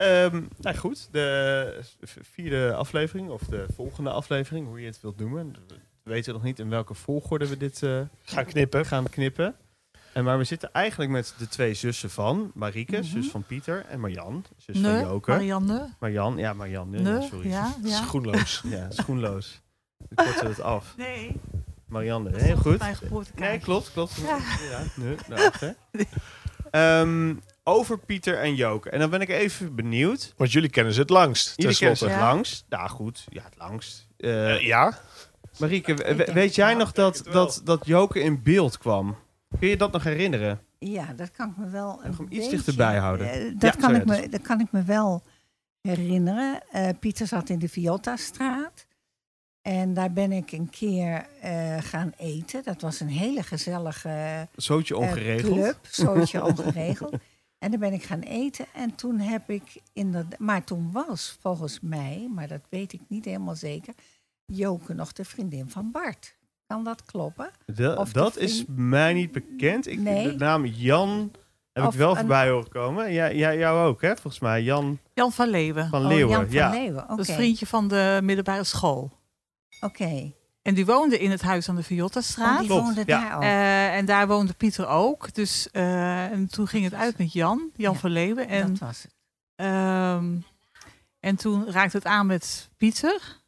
Ehm, nou goed, de vierde aflevering, of de volgende aflevering, hoe je het wilt noemen. We weten nog niet in welke volgorde we dit eh, Gaan knippen. gaan knippen. En maar we zitten eigenlijk met de twee zussen van Marieke, Mhm. zus van Pieter, en Marjan, zus Nee, van Joke. Marianne. Marjan, ja, Marjan, nee, Nee, sorry. ja, ja. Schoenloos. Ja, schoenloos. Ik korten we het af. Nee. Marianne, heel goed. Mijn. Nee, klopt, klopt. Ja. Ja, nee, daarachter. Ehm, over Pieter en Joke. En dan ben ik even benieuwd. Want jullie kennen ze het langst. Jullie kennen ze het Ja. langst. Ja, goed. Ja, het langst. Eh, Eh, ja? Marieke, we- weet jij nog dat, dat, dat Joke in beeld kwam? Kun je dat nog herinneren? Ja, dat kan ik me wel een hem iets dichterbij houden. Eh, Ja, dat, kan sorry, ik dat me, dat kan ik me wel herinneren. Eh, Pieter zat in de Viotta-straat. En daar ben ik een keer eh, gaan eten. Dat was een hele gezellige Zootje ongeregeld. club, zootje ongeregeld. En daar ben ik gaan eten. En toen heb ik inderdaad... Maar toen was volgens mij, maar dat weet ik niet helemaal zeker... Joke nog de vriendin van Bart. Kan dat kloppen? De- Of dat vriend- is mij niet bekend. Ik, Nee. De naam Jan heb Of ik wel een- voorbij horen komen. Ja, ja, jou ook, hè? Volgens mij. Jan Jan van Leeuwen. van Oh, Leeuwen. Jan van ja. Leeuwen, oké. Dat is een vriendje van de middelbare school. Oké. En die woonde in het huis aan de Oh, Viotta-straat. die Klopt, woonde ja. daar ook. Eh, en daar woonde Pieter ook. Dus, eh, en toen ging het uit met Jan, Jan Ja, van Leeuwen. En, dat was het. ehm, en toen raakte het aan met Pieter.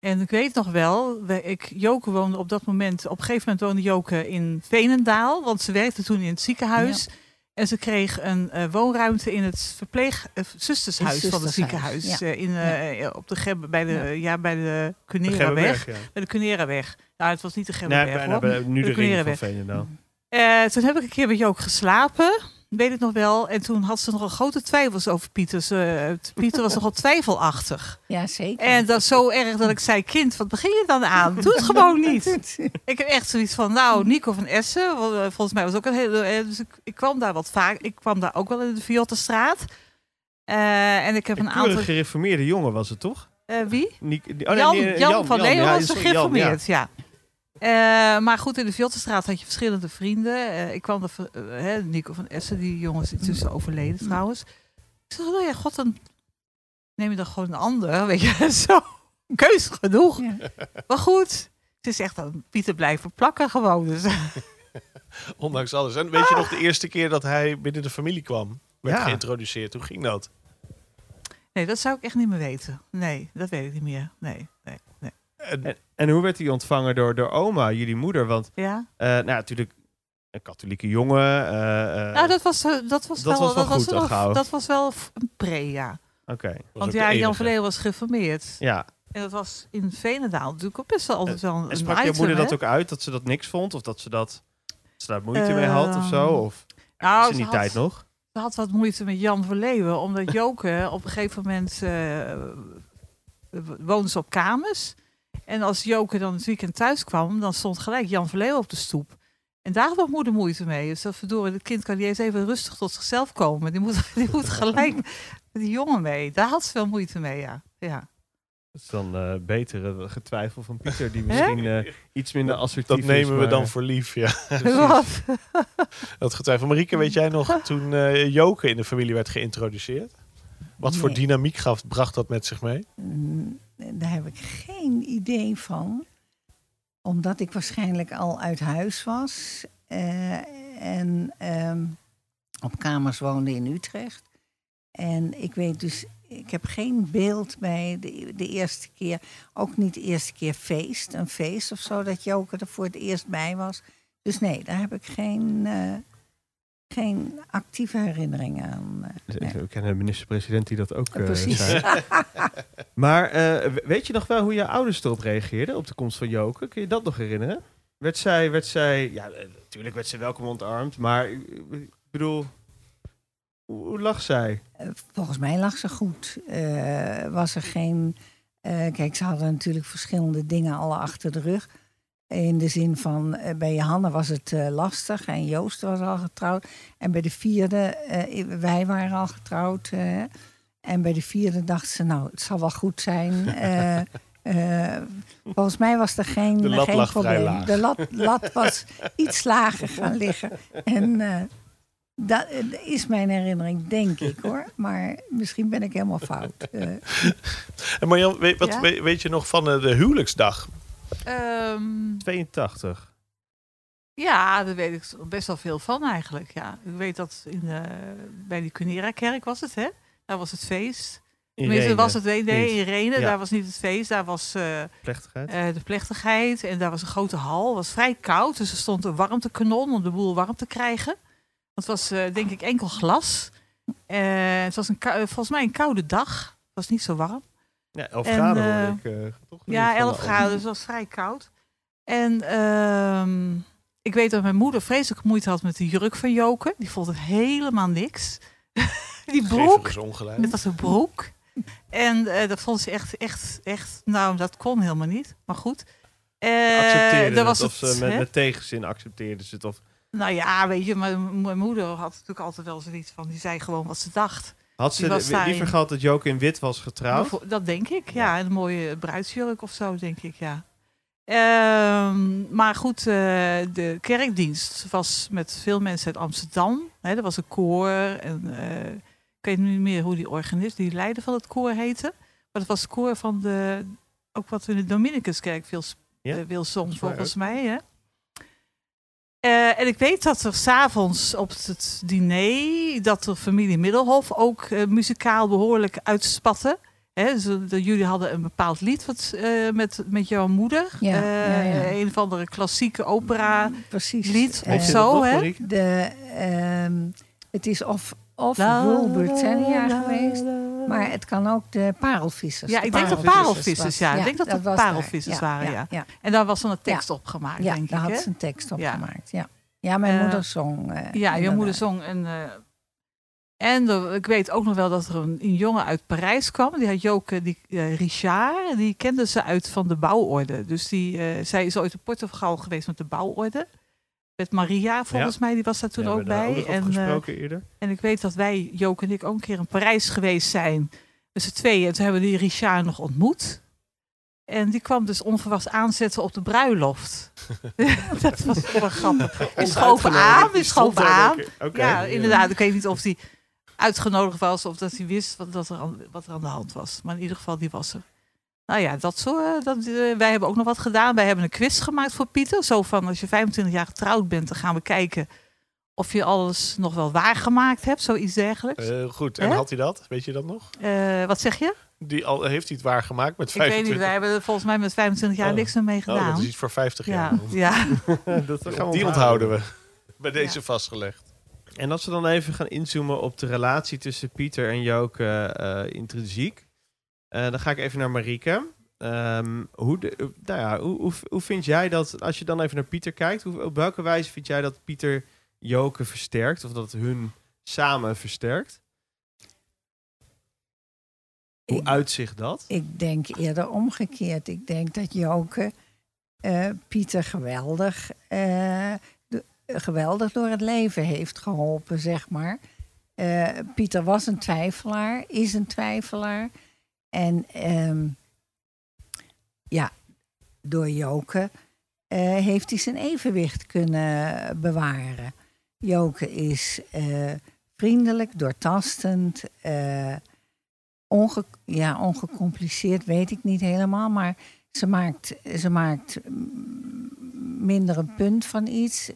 En ik weet nog wel, we- ik, Joke woonde op dat moment, op een gegeven moment woonde Joke in Veenendaal. Want ze werkte toen in het ziekenhuis. En ze kreeg een eh, woonruimte in het verpleeg, eh, zustershuis van het ziekenhuis. ja. eh, in, op de, Geb- bij de, Ja. ja. bij de De Cuneraweg. Bij de Cuneraweg. Nou, het was niet de Nee, bijna hoor. bij- nu de, De ring van. Veenendaal. Eh, toen heb ik een keer met Jook geslapen. Weet ik nog wel. En toen had ze nogal grote twijfels over Pieter. Ze, eh, Pieter was nogal twijfelachtig. Ja, zeker. En dat is zo erg dat ik zei: Kind, wat begin je dan aan? Doe het gewoon niet. Ik heb echt zoiets van: Nou, Nico van Essen. Volgens mij was ook een hele. eh, Dus ik, ik kwam daar wat vaak. Ik kwam daar ook wel in de Viottastraat. Eh en ik heb Een een aantal. gereformeerde jongen was het, toch? eh, wie? Niek- oh, nee, Jan, van Leeuwen ja, was Jan, gereformeerd, ja. Eh, maar goed, in de Vilterstraat had je verschillende vrienden. Eh, ik kwam er, ver- eh, hè, Nico van Essen, die jongen is intussen overleden trouwens. Ik zeg, oh ja, god, dan neem je dan gewoon een ander, weet je, zo. Keus genoeg. Ja. Maar goed, het is echt aan Pieter blijven plakken gewoon. Dus. Ondanks alles. En weet je nog de eerste keer dat hij binnen de familie kwam? Werd Ja. geïntroduceerd. Hoe ging dat? Nee, dat zou ik echt niet meer weten. Nee, dat weet ik niet meer. Nee, nee, nee. En, En, hoe werd hij ontvangen door, door oma, jullie moeder? Want, Ja? eh, nou, natuurlijk een katholieke jongen. eh, eh, nou, dat was, dat was dat wel, was wel dat was goed, wel, dat was wel een pre, ja. Oké, Want ja, Jan Leeuwen was geformeerd. ja. En dat was in Venendaal natuurlijk ook best wel altijd wel een, En sprak je moeder dat ook uit, dat ze dat niks vond? Of dat ze, dat, ze daar moeite mee had of zo? Ehm, Of Nou, is in ze die had, tijd nog? ze had wat moeite met Jan van Leeuwen. Omdat Joke op een gegeven moment woonde ze op kamers. En als Joke dan het weekend thuis kwam, dan stond gelijk Jan van Leeuwen op de stoep. En daar had moeder moeite mee. Dus dat verdorie, het kind kan niet eens even rustig tot zichzelf komen. Die moet, die moet gelijk met die jongen mee. Daar had ze wel moeite mee, ja. ja. Dat is dan eh betere getwijfel van Pieter, die misschien eh, iets minder assertief Dat nemen is, we maar- dan voor lief, ja. Wat? Dat getwijfel. Marieke, weet jij nog toen eh Joke in de familie werd geïntroduceerd? Wat voor dynamiek gaf, bracht dat met zich mee? Mm, Daar heb ik geen idee van. Omdat ik waarschijnlijk al uit huis was. eh, en ehm, op kamers woonde in Utrecht. En ik weet dus, ik heb geen beeld bij de, eerste keer. Ook niet de eerste keer feest, een feest of zo, dat Joke er voor het eerst bij was. Dus nee, daar heb ik geen, eh, geen actieve herinneringen aan. eh, nee. We kennen een minister-president die dat ook Precies. zei. Maar eh, weet je nog wel hoe je ouders erop reageerden op de komst van Joke? Kun je dat nog herinneren? Werd zij, werd zij ja, natuurlijk werd ze welkom ontarmd, maar ik bedoel, hoe, hoe lag zij? Volgens mij lag ze goed. Was er geen. kijk, ze hadden natuurlijk verschillende dingen alle achter de rug. In de zin van, eh, bij Johanna was het eh, lastig en Joost was al getrouwd. En bij de vierde, eh, wij waren al getrouwd. en bij de vierde dacht ze, nou, het zal wel goed zijn. Volgens mij was er geen, De lat geen lag vrij probleem. laag. De lat, lat was iets lager gaan liggen. En Dat is mijn herinnering, denk ik hoor. Maar misschien ben ik helemaal fout. En Marjan, weet, wat, Ja? weet, je nog van de huwelijksdag? Ehm, 82. ja, daar weet ik best wel veel van eigenlijk. Ja. Ik weet dat in, eh, bij die Cunera-kerk was het, hè? Daar was het feest. Tenminste, Irene, was het nee, nee, Ja. daar was niet het feest. Daar was eh, plechtigheid. eh, de plechtigheid en daar was een grote hal. Het was vrij koud, dus er stond een warmtekanon om de boel warm te krijgen. Het was denk ik enkel glas. Het was een volgens mij een koude dag. Het was niet zo warm. Ja, 11 en, graden hoor ik. eh, toch? Ja, Van de 11 graden, dus het was vrij koud. En ehm, ik weet dat mijn moeder vreselijk moeite had met de jurk van Joken. Die vond het helemaal niks. die broek, het was een broek. En eh, dat vond ze echt, echt, echt, nou, dat kon helemaal niet. Maar goed. Eh accepteerde het, was of het, ze met, met tegenzin accepteerde ze het. Of Nou ja, weet je, mijn, mijn moeder had natuurlijk altijd wel zoiets van, die zei gewoon wat ze dacht. Had ze liever gehad dat Joke in wit was getrouwd? Dat denk ik, ja. En een mooie bruidsjurk of zo, denk ik, ja. Ehm, maar goed, eh, de kerkdienst was met veel mensen uit Amsterdam. Hè, er was een koor. En, eh, ik weet niet meer hoe die organist, die leider van het koor heette. Maar het was het koor van de, ook wat we in de Dominicuskerk veel, Ja, eh, veel mij volgens mij. Hè? Eh, en ik weet dat er s'avonds op het diner, dat de familie Middelhof ook eh, muzikaal behoorlijk uitspatte. Hè, jullie hadden een bepaald lied wat, eh, met, met jouw moeder. Ja, ja, ja. Een of andere klassieke opera precies. lied of zo. hè? De, ehm, het is of, of Wilbert jaar geweest. Maar het kan ook de parelvissers. Ja, de ik denk dat parelvissers ja. Ik denk dat dat daar. parelvissers waren, ja. Ja, En daar was dan een tekst opgemaakt, ja denk daar ik. had hè? ze een tekst op Ja. gemaakt. Ja, ja mijn Eh, moeder zong. eh, Ja, je moeder zong. En, eh, en er- ik weet ook nog wel dat er een, een jongen uit Parijs kwam. Die had Joke, die, Richard. Die kende ze uit van de bouworde. Dus die, zij is ooit in Portugal geweest met de bouworde. Met Maria, volgens mij, die was daar toen Ja, ook bij. En, eh, en ik weet dat wij, Joke en ik, ook een keer in Parijs geweest zijn. Dus z'n tweeën. En toen hebben we die Richard nog ontmoet. En die kwam dus onverwachts aanzetten op de bruiloft. dat was wel grappig. Die schoof aan, die schoof aan. Ja, inderdaad. Ik weet niet of hij uitgenodigd was of dat hij wist wat, dat er aan, wat er aan de hand was. Maar in ieder geval, die was er. Nou ja, dat zo. eh, Dat, eh, wij hebben ook nog wat gedaan. Wij hebben een quiz gemaakt voor Pieter. Zo van, als je 25 jaar getrouwd bent, dan gaan we kijken of je alles nog wel waargemaakt hebt. Zoiets dergelijks. Eh, goed, en Hè? had hij dat? Weet je dat nog? Eh, wat zeg je? Die al, heeft hij het waargemaakt met Ik weet 25? niet. Wij hebben er volgens mij met 25 jaar Oh. niks meer mee Oh, gedaan. dat is iets voor 50 jaar. ja, ja. dat gaan we Die onthouden we. Bij deze vastgelegd. En als we dan even gaan inzoomen op de relatie tussen Pieter en Joke eh, intrinsiek. Eh, dan ga ik even naar Marieke. Ehm, hoe, de, nou ja, hoe, hoe, hoe vind jij dat, als je dan even naar Pieter kijkt, hoe, op welke wijze vind jij dat Pieter Joke versterkt? Of dat het hun samen versterkt? Hoe Ik- uitzicht dat? Ik denk eerder omgekeerd. Ik denk dat Joke eh, Pieter geweldig, eh, geweldig door het leven heeft geholpen, zeg maar. Pieter was een twijfelaar, is een twijfelaar. En ehm, ja, door Joke eh, heeft hij zijn evenwicht kunnen bewaren. Joke is eh, vriendelijk, doortastend, eh, onge ja, ongecompliceerd weet ik niet helemaal, maar ze maakt, ze maakt minder een punt van iets.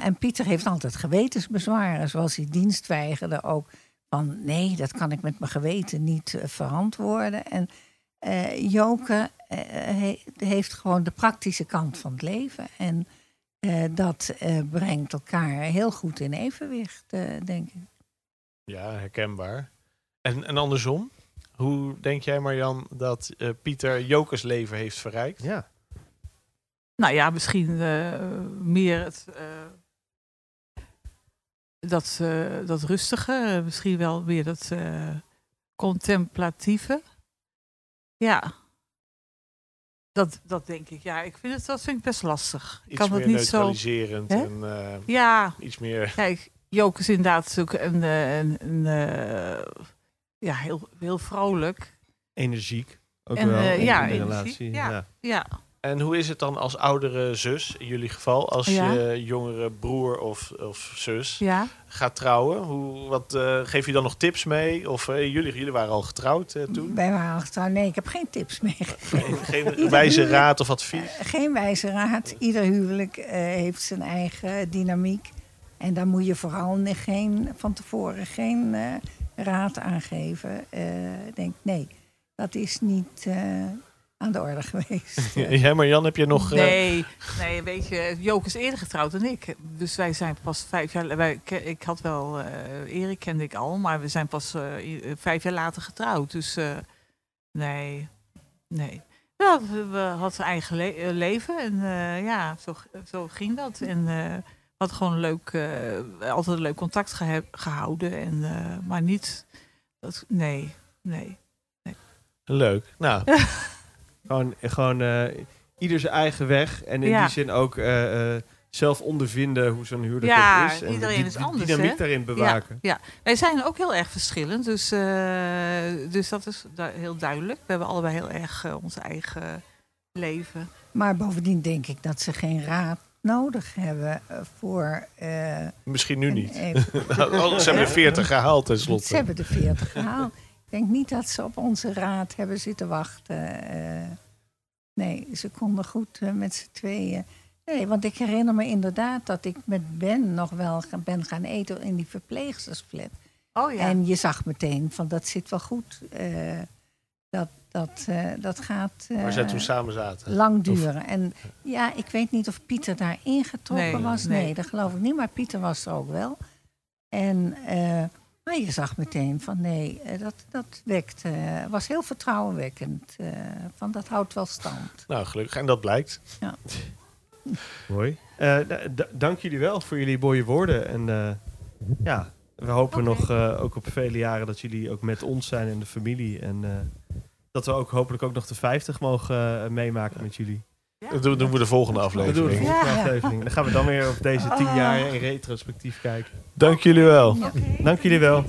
En Pieter heeft altijd gewetensbezwaren, zoals hij dienst weigerde ook. Van nee, dat kan ik met mijn geweten niet eh, verantwoorden. En eh, Joke eh, he- heeft gewoon de praktische kant van het leven. En eh, dat eh, brengt elkaar heel goed in evenwicht, eh, denk ik. Ja, herkenbaar. En, en andersom? Hoe denk jij, Marjan, dat eh, Pieter Jokers leven heeft verrijkt? Ja. Nou ja, misschien eh, meer het, eh, dat, eh, dat rustige, eh, misschien wel weer dat eh, contemplatieve. Ja, dat, dat denk ik. Ja, ik vind het, dat vind ik best lastig. Ik Iets kan meer het niet zo. neutraliserend Hè? en eh, Ja, iets meer... kijk, Joke is inderdaad ook een, eh, een, een eh, ja, heel, heel vrolijk. Energiek. Ook En, wel in ja, de energiek, relatie. ja. Ja. Ja, En hoe is het dan als oudere zus, in jullie geval, als Ja. je jongere broer of, of zus Ja, gaat trouwen? Hoe, wat, eh, geef je dan nog tips mee? Of eh, jullie, jullie waren al getrouwd eh, toen? Wij waren al getrouwd. Nee, ik heb geen tips meer. Geen, geen wijze raad of advies? Geen wijze raad. Ieder huwelijk heeft zijn eigen dynamiek. En daar moet je vooral geen, van tevoren geen raad aan geven. Ik denk, nee, dat is niet aan de orde geweest. Jij, maar Jan, heb je nog... eh, nee, nee, weet je, Joke is eerder getrouwd dan ik. Dus wij zijn pas vijf jaar... Wij, ik had wel... eh Erik kende ik al, maar we zijn pas eh, vijf jaar later getrouwd. Dus eh, nee, nee. Ja, we, we hadden een eigen le- leven en eh, ja, zo, zo ging dat. En eh, we hadden gewoon leuk, eh, altijd een leuk contact gehouden. En, eh, maar niet... Dat, nee, nee. Leuk. Nou, Gewoon, gewoon eh, ieder zijn eigen weg. En in Ja. die zin ook eh, eh, zelf ondervinden hoe zo'n huwelijk Ja, is. En iedereen die, is anders, dynamiek hè? daarin bewaken. Ja, wij zijn ook heel erg verschillend. Dus, eh, dus dat is du- heel duidelijk. We hebben allebei heel erg eh, ons eigen leven. Maar bovendien denk ik dat ze geen raad nodig hebben eh, voor... eh, misschien nu niet. even- Oh, ze hebben 40 gehaald Ze tenslotte. hebben de 40 gehaald. Ik denk niet dat ze op onze raad hebben zitten wachten. eh. nee, ze konden goed eh, met z'n tweeën. Nee, want ik herinner me inderdaad dat ik met Ben nog wel ga- ben gaan eten in die verpleegstersflat. Oh ja. En je zag meteen van dat zit wel goed. eh, dat, dat, eh, dat gaat eh, Waar zij toen samen zaten. lang duren. En ja, ik weet niet of Pieter daar ingetrokken Nee, was. Nee. nee. dat geloof ik niet. Maar Pieter was er ook wel. En eh, maar je zag meteen van nee, eh, dat, dat wekt, eh, was heel vertrouwenwekkend. eh, van dat houdt wel stand. Nou, gelukkig. En dat blijkt. Mooi. Eh, d- d- dank jullie wel voor jullie mooie woorden. En eh, ja, we hopen nog eh, ook op vele jaren dat jullie ook met ons zijn en de familie. En eh, dat we ook hopelijk ook nog de 50 mogen meemaken met jullie. Dat doen, doen we de volgende Dat doen we de aflevering. volgende aflevering. Dan gaan we dan weer op deze tien Ah. jaar in retrospectief kijken. Dank jullie wel. Dank jullie wel.